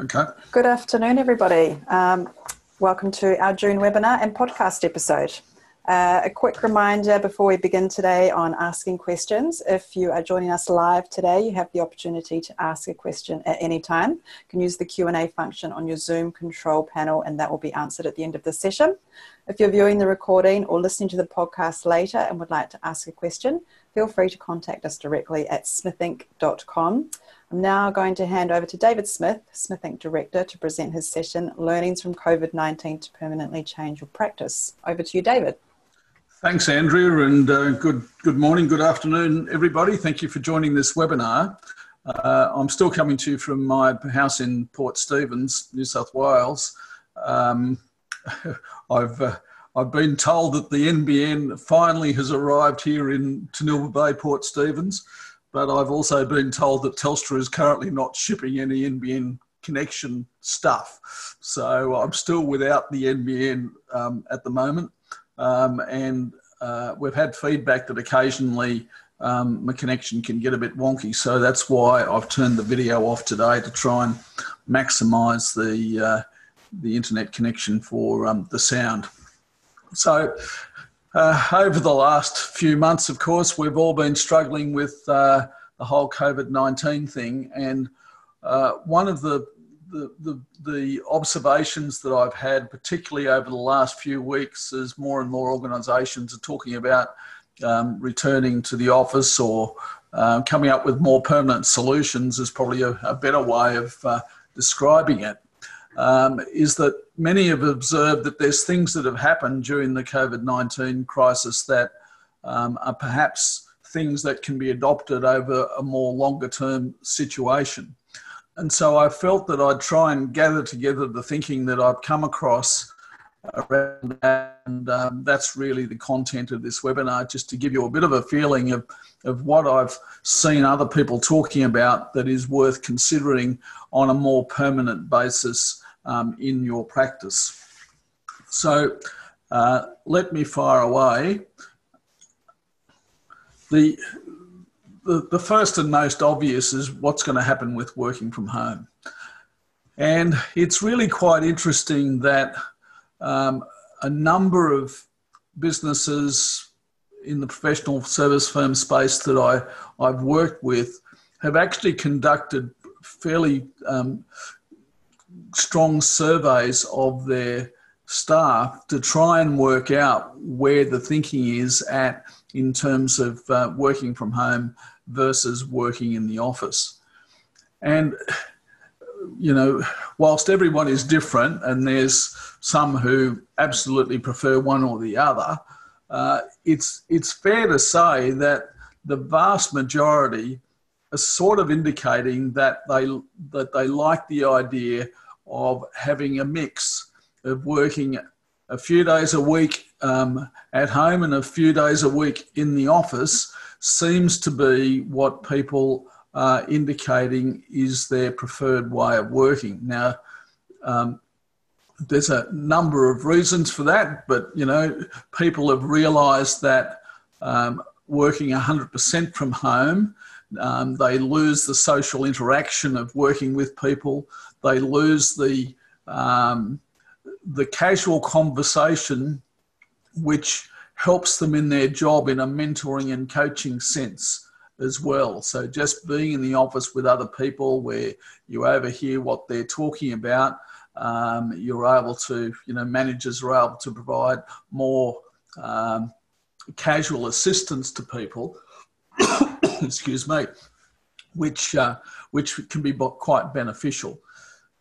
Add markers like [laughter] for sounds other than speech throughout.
Okay. Good afternoon, everybody. Um, welcome to our June webinar and podcast episode. Uh, a quick reminder before we begin today on asking questions. If you are joining us live today, you have the opportunity to ask a question at any time. You can use the Q&A function on your Zoom control panel and that will be answered at the end of the session. If you're viewing the recording or listening to the podcast later and would like to ask a question, feel free to contact us directly at smithinc.com. I'm now going to hand over to David Smith, Smith Inc. Director, to present his session, Learnings from COVID 19 to Permanently Change Your Practice. Over to you, David. Thanks, Andrea, and uh, good, good morning, good afternoon, everybody. Thank you for joining this webinar. Uh, I'm still coming to you from my house in Port Stephens, New South Wales. Um, [laughs] I've, uh, I've been told that the NBN finally has arrived here in Tanilba Bay, Port Stephens but I've also been told that Telstra is currently not shipping any NBN connection stuff. So I'm still without the NBN um, at the moment. Um, and uh, we've had feedback that occasionally um, my connection can get a bit wonky. So that's why I've turned the video off today to try and maximize the, uh, the internet connection for um, the sound. So uh, over the last few months, of course, we've all been struggling with uh, the whole COVID 19 thing. And uh, one of the, the, the, the, observations that I've had, particularly over the last few weeks, is more and more organisations are talking about um, returning to the office or uh, coming up with more permanent solutions, is probably a, a better way of uh, describing it um, is that many have observed that there's things that have happened during the COVID 19 crisis that um, are perhaps things that can be adopted over a more longer term situation. And so I felt that I'd try and gather together the thinking that I've come across around. And um, that's really the content of this webinar, just to give you a bit of a feeling of, of what I've seen other people talking about that is worth considering on a more permanent basis um, in your practice. So uh, let me fire away. The, the, the first and most obvious is what's going to happen with working from home. And it's really quite interesting that um, a number of businesses in the professional service firm space that I, I've worked with have actually conducted fairly um, strong surveys of their staff to try and work out where the thinking is at in terms of uh, working from home versus working in the office. And, you know, whilst everyone is different and there's some who absolutely prefer one or the other, uh, it's, it's fair to say that the vast majority are sort of indicating that they, that they like the idea of having a mix of working a few days a week um, at home and a few days a week in the office seems to be what people are indicating is their preferred way of working. Now, um, there's a number of reasons for that, but you know, people have realised that um, working 100% from home, um, they lose the social interaction of working with people they lose the um, the casual conversation, which helps them in their job in a mentoring and coaching sense as well. So just being in the office with other people where you overhear what they're talking about, um, you're able to, you know, managers are able to provide more um, casual assistance to people. [coughs] excuse me, which uh, which can be quite beneficial.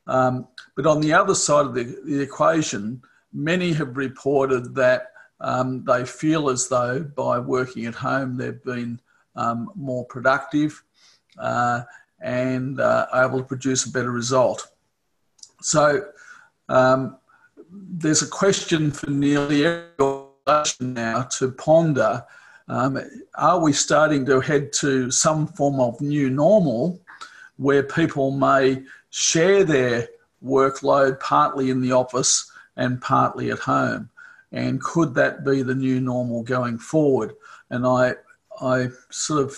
Um, but on the other side of the, the equation, many have reported that um, they feel as though by working at home they've been um, more productive uh, and uh, able to produce a better result. So um, there's a question for nearly every now to ponder. Um, are we starting to head to some form of new normal where people may share their workload partly in the office and partly at home. And could that be the new normal going forward? And I, I sort of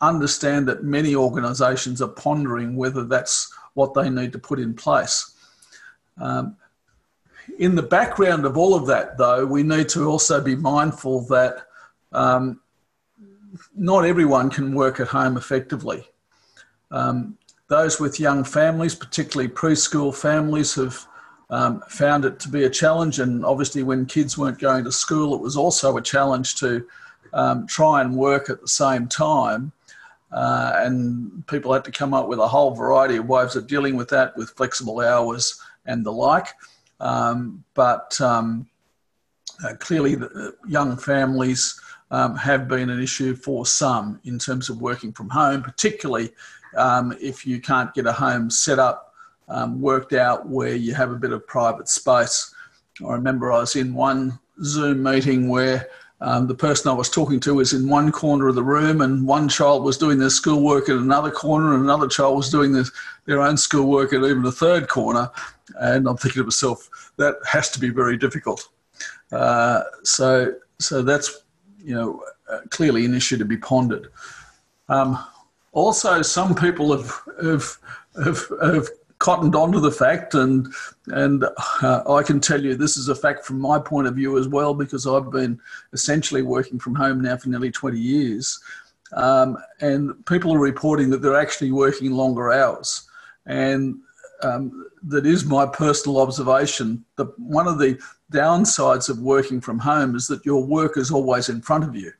understand that many organisations are pondering whether that's what they need to put in place. Um, in the background of all of that, though, we need to also be mindful that um, not everyone can work at home effectively. Um, those with young families, particularly preschool families, have um, found it to be a challenge. And obviously, when kids weren't going to school, it was also a challenge to um, try and work at the same time. Uh, and people had to come up with a whole variety of ways of dealing with that, with flexible hours and the like. Um, but um, uh, clearly, the young families um, have been an issue for some in terms of working from home, particularly um, if you can't get a home set up, um, worked out where you have a bit of private space. I remember I was in one Zoom meeting where um, the person I was talking to was in one corner of the room, and one child was doing their schoolwork in another corner, and another child was doing their, their own schoolwork at even a third corner. And I'm thinking to myself, that has to be very difficult. Uh, so, so that's you know uh, clearly an issue to be pondered. Um, also, some people have have have, have cottoned onto the fact, and and uh, I can tell you this is a fact from my point of view as well, because I've been essentially working from home now for nearly 20 years, um, and people are reporting that they're actually working longer hours, and um, that is my personal observation. The, one of the downsides of working from home is that your work is always in front of you.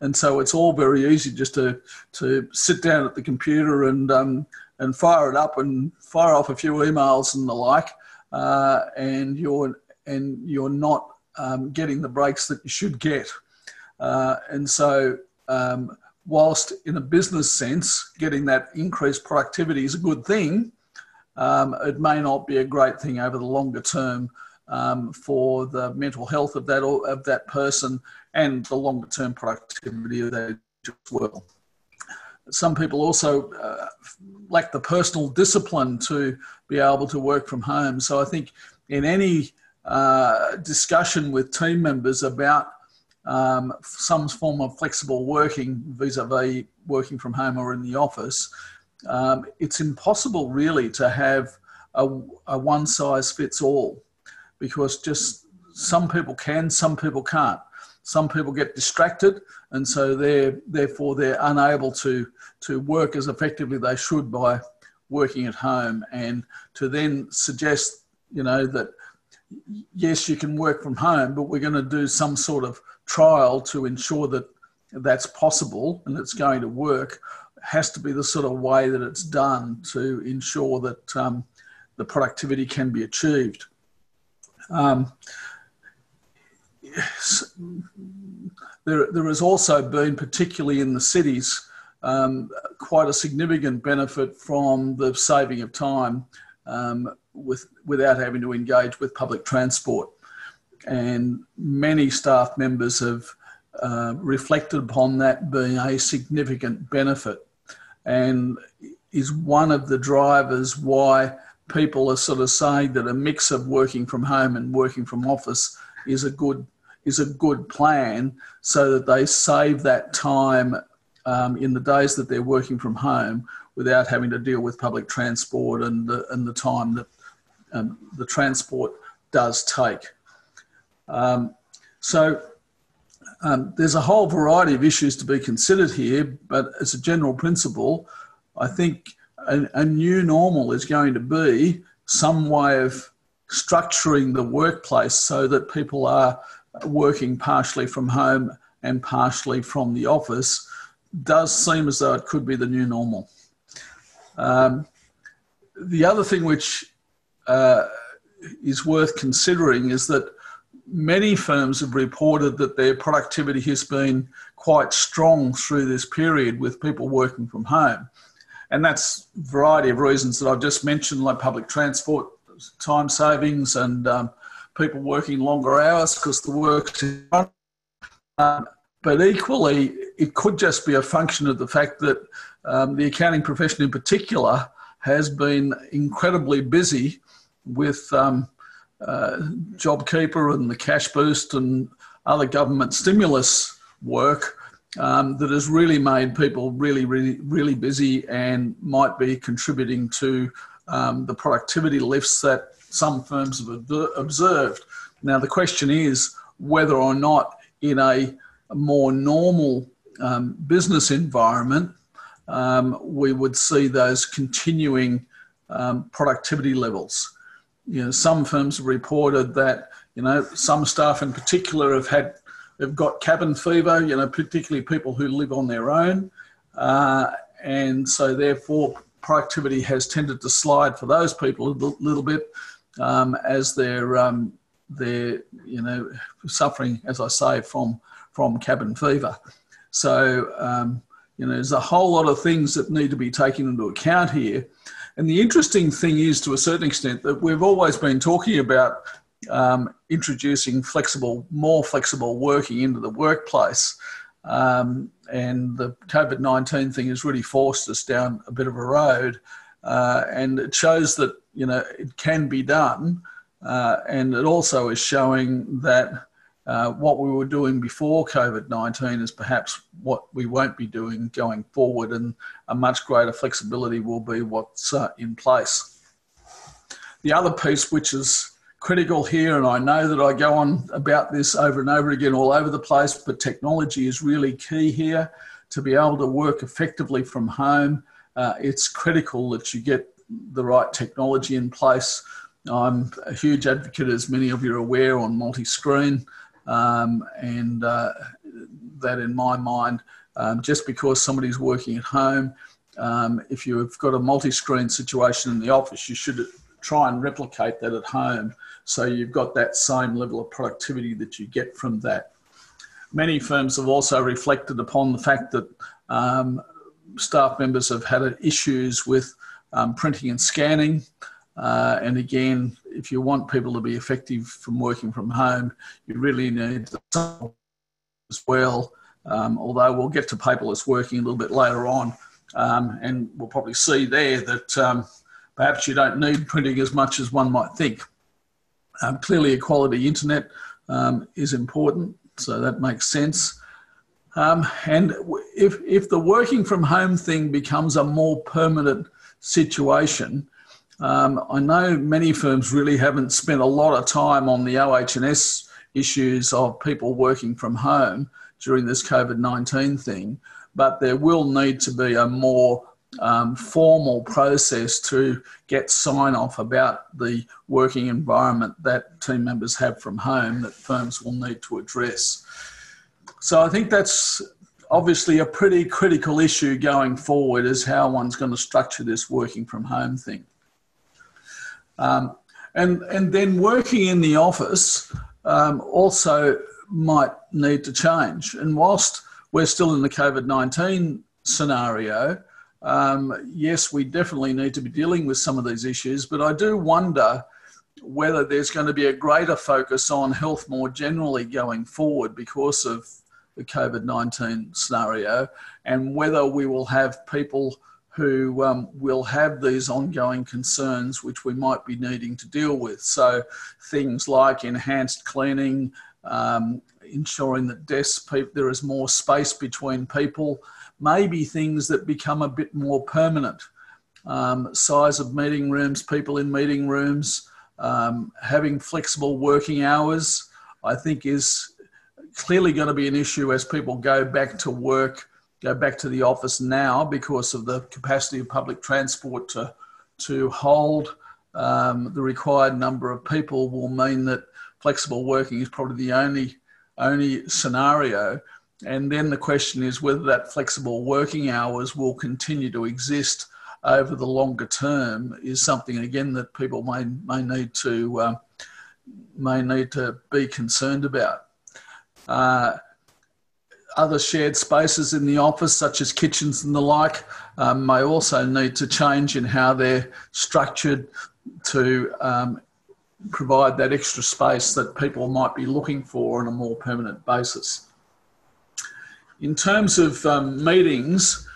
And so it's all very easy just to, to sit down at the computer and um, and fire it up and fire off a few emails and the like, uh, and you're and you're not um, getting the breaks that you should get. Uh, and so, um, whilst in a business sense, getting that increased productivity is a good thing, um, it may not be a great thing over the longer term um, for the mental health of that of that person and the longer term productivity of that as well some people also uh, lack the personal discipline to be able to work from home. So I think in any uh, discussion with team members about um, some form of flexible working vis-a-vis working from home or in the office, um, it's impossible really to have a, a one size fits all because just some people can, some people can't. Some people get distracted, and so they're therefore they're unable to to work as effectively they should by working at home, and to then suggest you know that yes you can work from home, but we're going to do some sort of trial to ensure that that's possible and it's going to work has to be the sort of way that it's done to ensure that um, the productivity can be achieved. Um, there, there has also been, particularly in the cities, um, quite a significant benefit from the saving of time um, with, without having to engage with public transport. And many staff members have uh, reflected upon that being a significant benefit and is one of the drivers why people are sort of saying that a mix of working from home and working from office is a good is a good plan so that they save that time um, in the days that they're working from home without having to deal with public transport and the, and the time that um, the transport does take. Um, so um, there's a whole variety of issues to be considered here, but as a general principle, I think a, a new normal is going to be some way of structuring the workplace so that people are working partially from home and partially from the office does seem as though it could be the new normal. Um, the other thing which uh, is worth considering is that many firms have reported that their productivity has been quite strong through this period with people working from home. And that's a variety of reasons that I've just mentioned, like public transport, time savings, and um, people working longer hours because the work's. Um, but equally, it could just be a function of the fact that um, the accounting profession in particular has been incredibly busy with um, uh, JobKeeper and the cash boost and other government stimulus work. um, that has really made people really, really, really busy and might be contributing to um, the productivity lifts that some firms have observed. Now, the question is whether or not in a more normal um, business environment, um, we would see those continuing um, productivity levels. You know, some firms have reported that you know some staff in particular have had have got cabin fever. You know, particularly people who live on their own, uh, and so therefore productivity has tended to slide for those people a little bit um, as they're um, they're you know suffering, as I say, from from cabin fever. So um, you know, there's a whole lot of things that need to be taken into account here. And the interesting thing is, to a certain extent, that we've always been talking about um, introducing flexible, more flexible working into the workplace. Um, and the COVID 19 thing has really forced us down a bit of a road. Uh, and it shows that, you know, it can be done. Uh, and it also is showing that uh, what we were doing before COVID 19 is perhaps what we won't be doing going forward, and a much greater flexibility will be what's uh, in place. The other piece, which is critical here, and I know that I go on about this over and over again all over the place, but technology is really key here to be able to work effectively from home. Uh, it's critical that you get the right technology in place. I'm a huge advocate, as many of you are aware, on multi screen. Um, and uh, that, in my mind, um, just because somebody's working at home, um, if you've got a multi screen situation in the office, you should try and replicate that at home so you've got that same level of productivity that you get from that. Many firms have also reflected upon the fact that um, staff members have had issues with um, printing and scanning. Uh, and again, if you want people to be effective from working from home, you really need as well. Um, although we'll get to paperless working a little bit later on, um, and we'll probably see there that um, perhaps you don't need printing as much as one might think. Um, clearly, a quality internet um, is important, so that makes sense. Um, and if, if the working from home thing becomes a more permanent situation, um, I know many firms really haven't spent a lot of time on the OH&S issues of people working from home during this COVID 19 thing, but there will need to be a more um, formal process to get sign off about the working environment that team members have from home that firms will need to address. So I think that's obviously a pretty critical issue going forward is how one's going to structure this working from home thing. Um, and, and then working in the office um, also might need to change. And whilst we're still in the COVID 19 scenario, um, yes, we definitely need to be dealing with some of these issues, but I do wonder whether there's going to be a greater focus on health more generally going forward because of the COVID 19 scenario, and whether we will have people who um, will have these ongoing concerns which we might be needing to deal with. So, things like enhanced cleaning, um, ensuring that desks, there is more space between people, maybe things that become a bit more permanent. Um, size of meeting rooms, people in meeting rooms, um, having flexible working hours, I think is clearly going to be an issue as people go back to work go back to the office now because of the capacity of public transport to, to hold um, the required number of people will mean that flexible working is probably the only, only scenario. And then the question is whether that flexible working hours will continue to exist over the longer term is something again that people may, may need to uh, may need to be concerned about. Uh, other shared spaces in the office, such as kitchens and the like, um, may also need to change in how they're structured to um, provide that extra space that people might be looking for on a more permanent basis. In terms of um, meetings,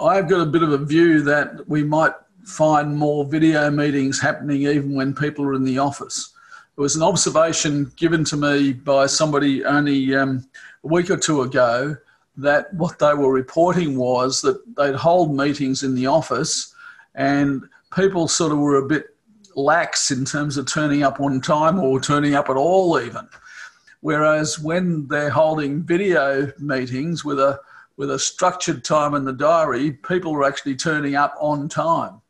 I've got a bit of a view that we might find more video meetings happening even when people are in the office. It was an observation given to me by somebody only um, a week or two ago that what they were reporting was that they'd hold meetings in the office and people sort of were a bit lax in terms of turning up on time or turning up at all, even. Whereas when they're holding video meetings with a with a structured time in the diary, people are actually turning up on time.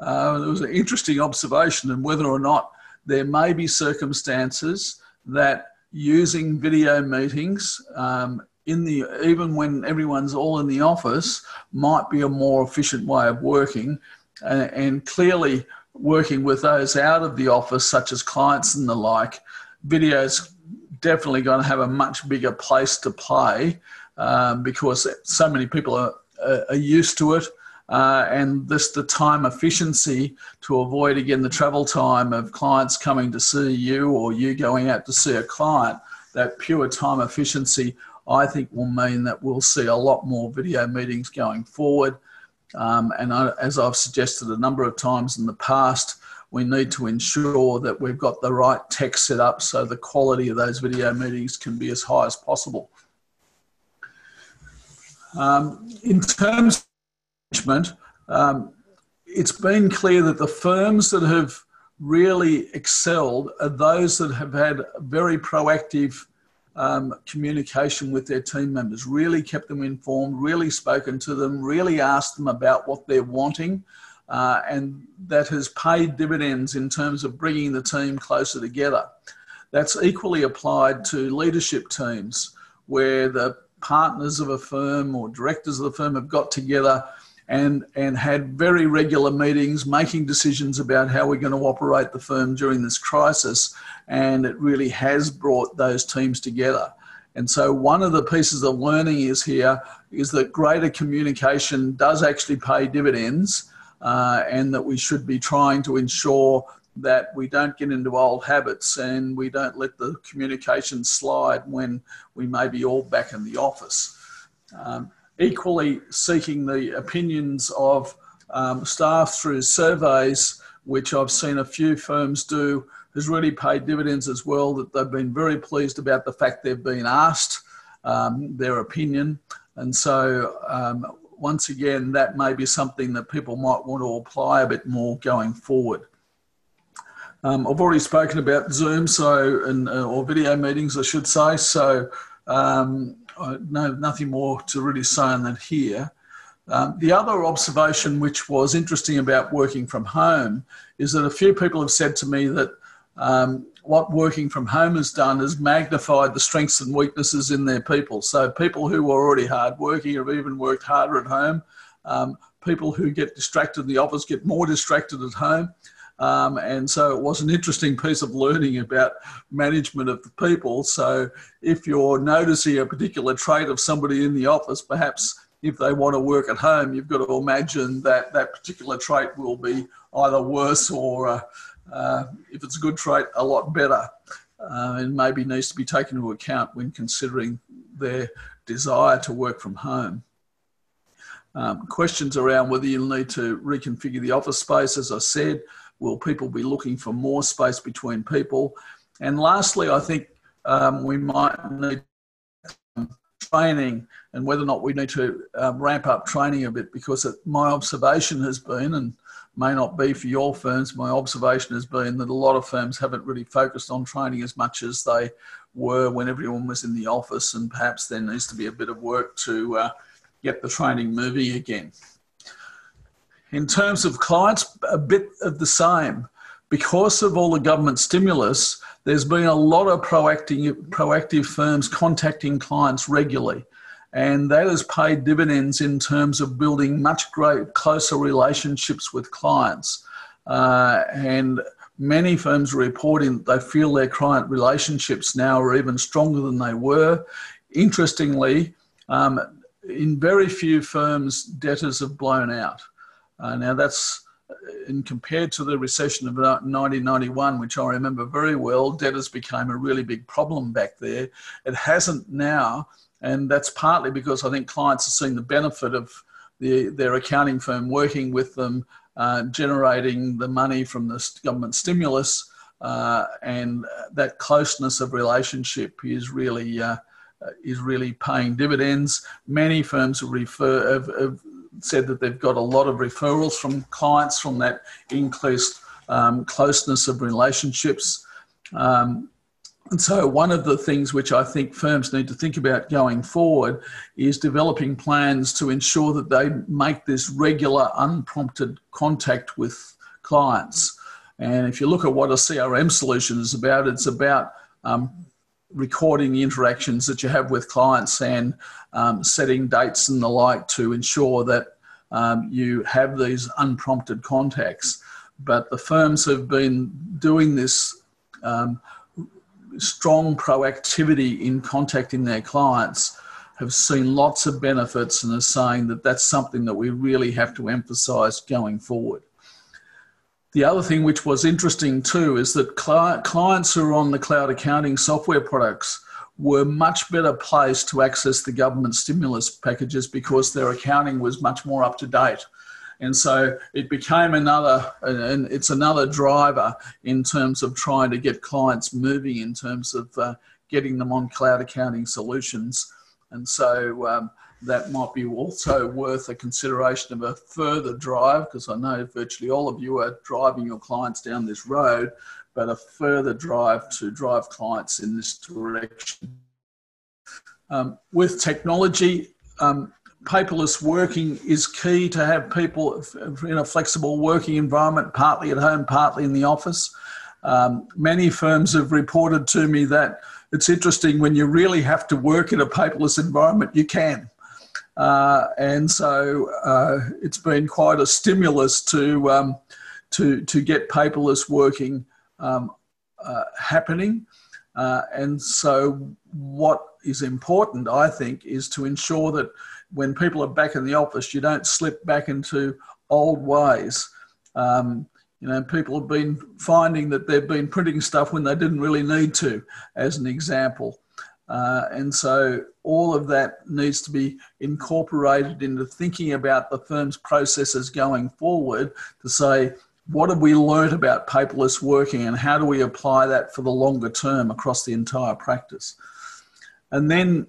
Uh, there was an interesting observation and whether or not there may be circumstances that using video meetings um, in the even when everyone's all in the office might be a more efficient way of working uh, and clearly working with those out of the office such as clients and the like videos definitely going to have a much bigger place to play um, because so many people are, are used to it uh, and this the time efficiency to avoid again the travel time of clients coming to see you or you going out to see a client that pure time efficiency I think will mean that we'll see a lot more video meetings going forward. Um, and I, as I've suggested a number of times in the past, we need to ensure that we've got the right tech set up so the quality of those video meetings can be as high as possible. Um, in terms management, um, it's been clear that the firms that have really excelled are those that have had very proactive um, communication with their team members, really kept them informed, really spoken to them, really asked them about what they're wanting. Uh, and that has paid dividends in terms of bringing the team closer together. That's equally applied to leadership teams where the partners of a firm or directors of the firm have got together and, and had very regular meetings making decisions about how we're going to operate the firm during this crisis. And it really has brought those teams together. And so, one of the pieces of learning is here is that greater communication does actually pay dividends, uh, and that we should be trying to ensure that we don't get into old habits and we don't let the communication slide when we may be all back in the office. Um, equally seeking the opinions of um, staff through surveys, which I've seen a few firms do, has really paid dividends as well. That they've been very pleased about the fact they've been asked um, their opinion. And so, um, once again, that may be something that people might want to apply a bit more going forward. Um, I've already spoken about Zoom, so and uh, or video meetings, I should say. So um, no, nothing more to really say on that here. Um, the other observation, which was interesting about working from home, is that a few people have said to me that um, what working from home has done is magnified the strengths and weaknesses in their people. So people who were already hardworking have even worked harder at home. Um, people who get distracted in the office get more distracted at home. Um, and so it was an interesting piece of learning about management of the people. So if you're noticing a particular trait of somebody in the office, perhaps if they want to work at home, you've got to imagine that that particular trait will be either worse or, uh, uh, if it's a good trait, a lot better. Uh, and maybe needs to be taken into account when considering their desire to work from home. Um, questions around whether you'll need to reconfigure the office space, as I said, Will people be looking for more space between people? And lastly, I think um, we might need training and whether or not we need to um, ramp up training a bit because it, my observation has been, and may not be for your firms, my observation has been that a lot of firms haven't really focused on training as much as they were when everyone was in the office, and perhaps there needs to be a bit of work to uh, get the training moving again. In terms of clients, a bit of the same. Because of all the government stimulus, there's been a lot of proactive, proactive firms contacting clients regularly. And that has paid dividends in terms of building much great, closer relationships with clients. Uh, and many firms are reporting that they feel their client relationships now are even stronger than they were. Interestingly, um, in very few firms, debtors have blown out. Uh, now that's uh, in compared to the recession of 1991, which I remember very well, debtors became a really big problem back there. It hasn't now, and that's partly because I think clients are seeing the benefit of the, their accounting firm working with them, uh, generating the money from the government stimulus, uh, and that closeness of relationship is really uh, is really paying dividends. Many firms refer, have, have, said that they've got a lot of referrals from clients from that increased um, closeness of relationships. Um, and so, one of the things which I think firms need to think about going forward is developing plans to ensure that they make this regular, unprompted contact with clients. And if you look at what a CRM solution is about, it's about um, recording the interactions that you have with clients and um, setting dates and the like to ensure that um, you have these unprompted contacts. But the firms have been doing this um, strong proactivity in contacting their clients have seen lots of benefits and are saying that that's something that we really have to emphasize going forward. The other thing which was interesting too is that clients who are on the cloud accounting software products were much better placed to access the government stimulus packages because their accounting was much more up to date. And so it became another, and it's another driver in terms of trying to get clients moving in terms of uh, getting them on cloud accounting solutions. And so um, that might be also worth a consideration of a further drive, because I know virtually all of you are driving your clients down this road, but a further drive to drive clients in this direction. Um, with technology, um, paperless working is key to have people in a flexible working environment, partly at home, partly in the office. Um, many firms have reported to me that it's interesting when you really have to work in a paperless environment, you can. Uh, and so uh, it's been quite a stimulus to, um, to, to get paperless working um, uh, happening. Uh, and so, what is important, I think, is to ensure that when people are back in the office, you don't slip back into old ways. Um, you know, people have been finding that they've been printing stuff when they didn't really need to, as an example. Uh, and so all of that needs to be incorporated into thinking about the firm's processes going forward to say, what have we learned about paperless working and how do we apply that for the longer term across the entire practice? And then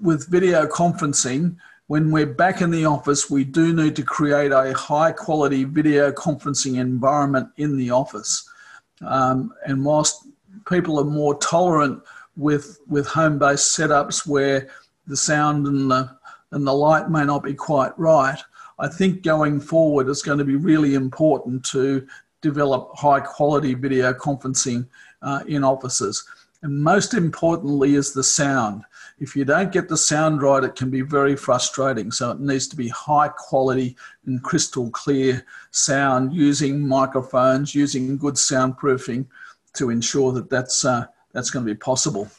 with video conferencing, when we're back in the office, we do need to create a high quality video conferencing environment in the office. Um, and whilst people are more tolerant with, with home based setups where the sound and the, and the light may not be quite right, I think going forward it's going to be really important to develop high quality video conferencing uh, in offices. And most importantly is the sound if you don't get the sound right, it can be very frustrating. So it needs to be high quality and crystal clear sound using microphones, using good soundproofing to ensure that that's, uh, that's going to be possible.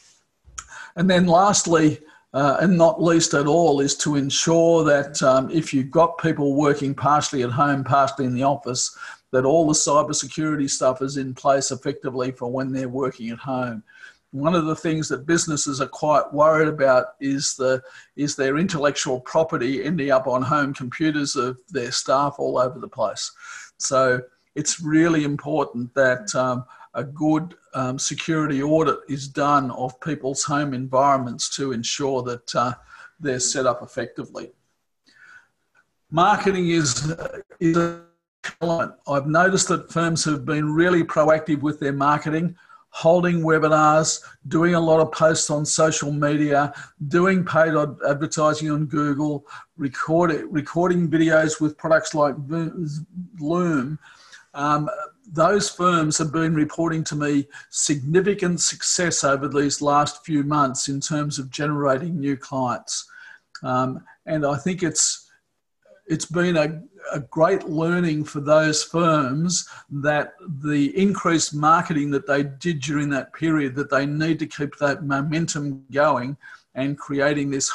And then lastly, uh, and not least at all, is to ensure that um, if you've got people working partially at home, partially in the office, that all the cybersecurity stuff is in place effectively for when they're working at home one of the things that businesses are quite worried about is the is their intellectual property ending up on home computers of their staff all over the place. So it's really important that um, a good um, security audit is done of people's home environments to ensure that uh, they're set up effectively. Marketing is, is a element. I've noticed that firms have been really proactive with their marketing holding webinars, doing a lot of posts on social media, doing paid advertising on Google, recording, recording videos with products like Loom. Um, those firms have been reporting to me significant success over these last few months in terms of generating new clients. Um, and I think it's it's been a, a great learning for those firms that the increased marketing that they did during that period that they need to keep that momentum going and creating this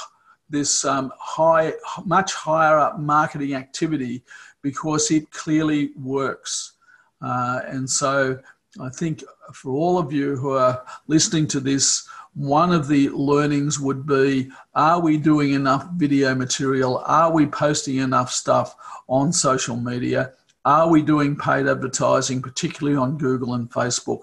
this um, high much higher up marketing activity because it clearly works and so i think for all of you who are listening to this one of the learnings would be are we doing enough video material? Are we posting enough stuff on social media? Are we doing paid advertising, particularly on Google and Facebook?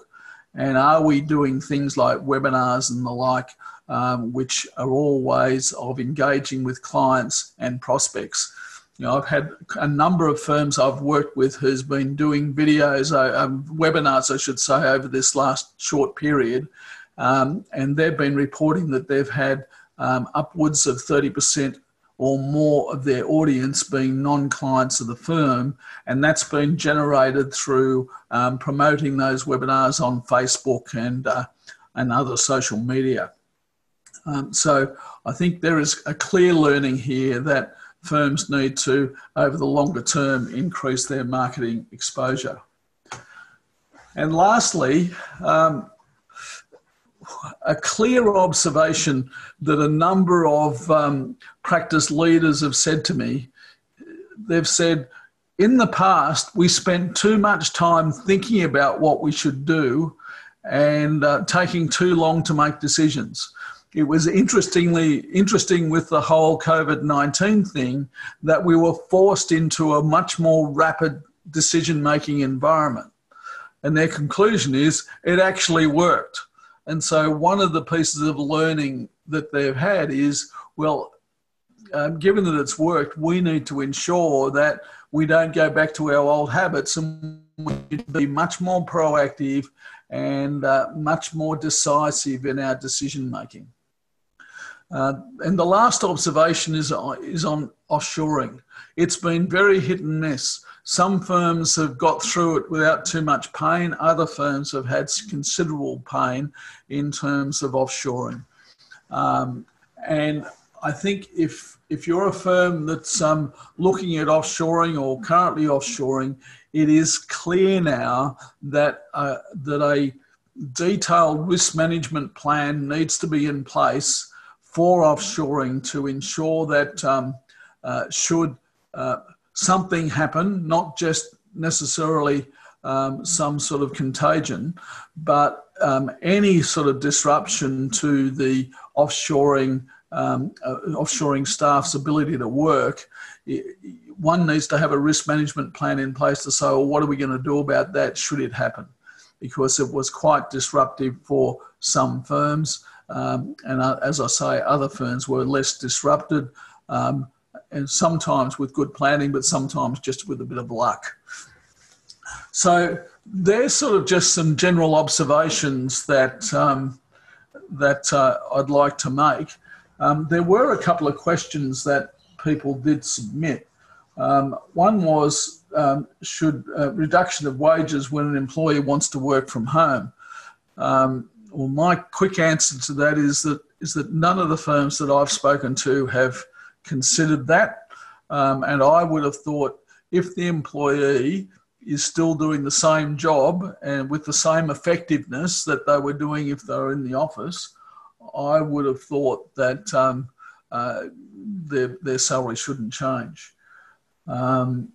And are we doing things like webinars and the like, um, which are all ways of engaging with clients and prospects? You know, I've had a number of firms I've worked with who's been doing videos, uh, um, webinars, I should say, over this last short period, um, and they've been reporting that they've had um, upwards of 30% or more of their audience being non clients of the firm. And that's been generated through um, promoting those webinars on Facebook and, uh, and other social media. Um, so I think there is a clear learning here that firms need to, over the longer term, increase their marketing exposure. And lastly, um, a clear observation that a number of um, practice leaders have said to me. They've said, in the past, we spent too much time thinking about what we should do and uh, taking too long to make decisions. It was interestingly interesting with the whole COVID 19 thing that we were forced into a much more rapid decision making environment. And their conclusion is it actually worked. And so, one of the pieces of learning that they've had is well, um, given that it's worked, we need to ensure that we don't go back to our old habits and we need to be much more proactive and uh, much more decisive in our decision making. Uh, and the last observation is, is on offshoring. It's been very hit and miss. Some firms have got through it without too much pain. Other firms have had considerable pain in terms of offshoring. Um, and I think if if you're a firm that's um, looking at offshoring or currently offshoring, it is clear now that uh, that a detailed risk management plan needs to be in place for offshoring to ensure that um, uh, should uh, something happen, not just necessarily um, some sort of contagion, but um, any sort of disruption to the offshoring um, uh, offshoring staff's ability to work, one needs to have a risk management plan in place to say, well, what are we going to do about that should it happen? Because it was quite disruptive for some firms. Um, and uh, as I say, other firms were less disrupted, um, and sometimes with good planning, but sometimes just with a bit of luck. So there's sort of just some general observations that um, that uh, I'd like to make. Um, there were a couple of questions that people did submit. Um, one was um, should uh, reduction of wages when an employee wants to work from home? Um, well, my quick answer to that is that is that none of the firms that I've spoken to have considered that, um, and I would have thought if the employee is still doing the same job and with the same effectiveness that they were doing if they were in the office, I would have thought that um, uh, their, their salary shouldn't change. Um,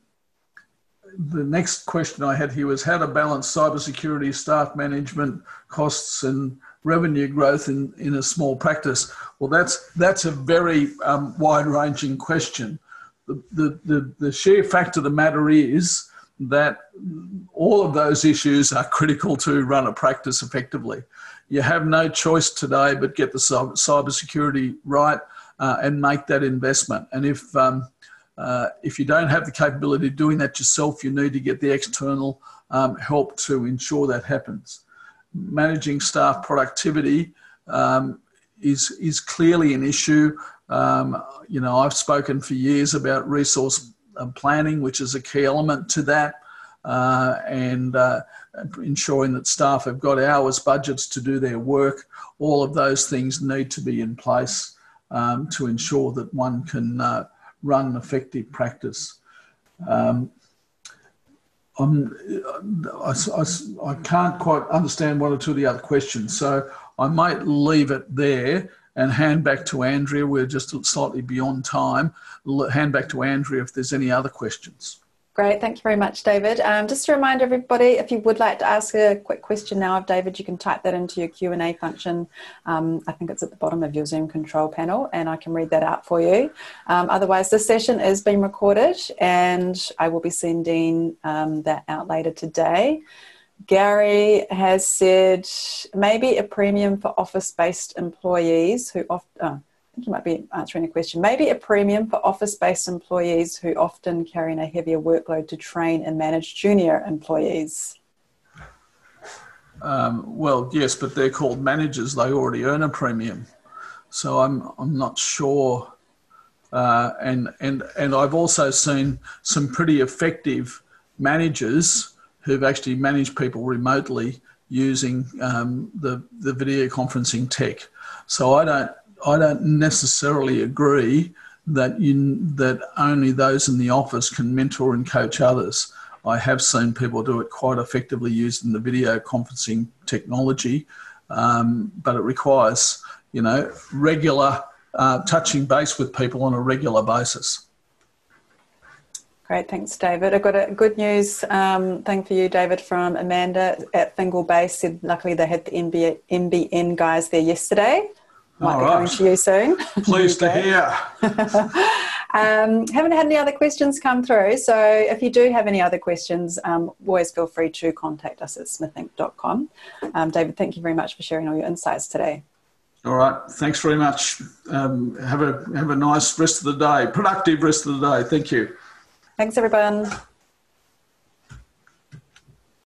the next question I had here was how to balance cybersecurity, staff management costs, and revenue growth in, in a small practice. Well, that's that's a very um, wide-ranging question. The, the, the, the sheer fact of the matter is that all of those issues are critical to run a practice effectively you have no choice today but get the cyber security right uh, and make that investment. And if um, uh, if you don't have the capability of doing that yourself, you need to get the external um, help to ensure that happens. Managing staff productivity um, is is clearly an issue. Um, you know, I've spoken for years about resource uh, planning, which is a key element to that, uh, and uh, ensuring that staff have got hours budgets to do their work. All of those things need to be in place um, to ensure that one can uh, run effective practice. Um, I, I, I, can't quite understand one or two of the other questions, so I might leave it there and hand back to Andrea. We're just slightly beyond time. Hand back to Andrea if there's any other questions. Great, thank you very much, David. Um, just to remind everybody, if you would like to ask a quick question now of David, you can type that into your Q and A function. Um, I think it's at the bottom of your Zoom control panel, and I can read that out for you. Um, otherwise, this session is being recorded, and I will be sending um, that out later today. Gary has said maybe a premium for office based employees who often, I think you might be answering a question, maybe a premium for office based employees who often carry a heavier workload to train and manage junior employees. Um, well, yes, but they're called managers. They already earn a premium. So I'm, I'm not sure. Uh, and, and, and I've also seen some pretty effective managers who've actually managed people remotely using um, the, the video conferencing tech. So I don't, I don't necessarily agree that, you, that only those in the office can mentor and coach others. I have seen people do it quite effectively using the video conferencing technology, um, but it requires, you know, regular uh, touching base with people on a regular basis. Great, thanks, David. I've got a good news um, thing for you, David, from Amanda at Fingal. Said luckily they had the NBN guys there yesterday. Might All be right. coming to you soon. [laughs] Pleased to hear. [laughs] um, haven't had any other questions come through. So if you do have any other questions, um, always feel free to contact us at smithinc.com. Um, David, thank you very much for sharing all your insights today. All right. Thanks very much. Um, have a have a nice rest of the day. Productive rest of the day. Thank you. Thanks, everyone.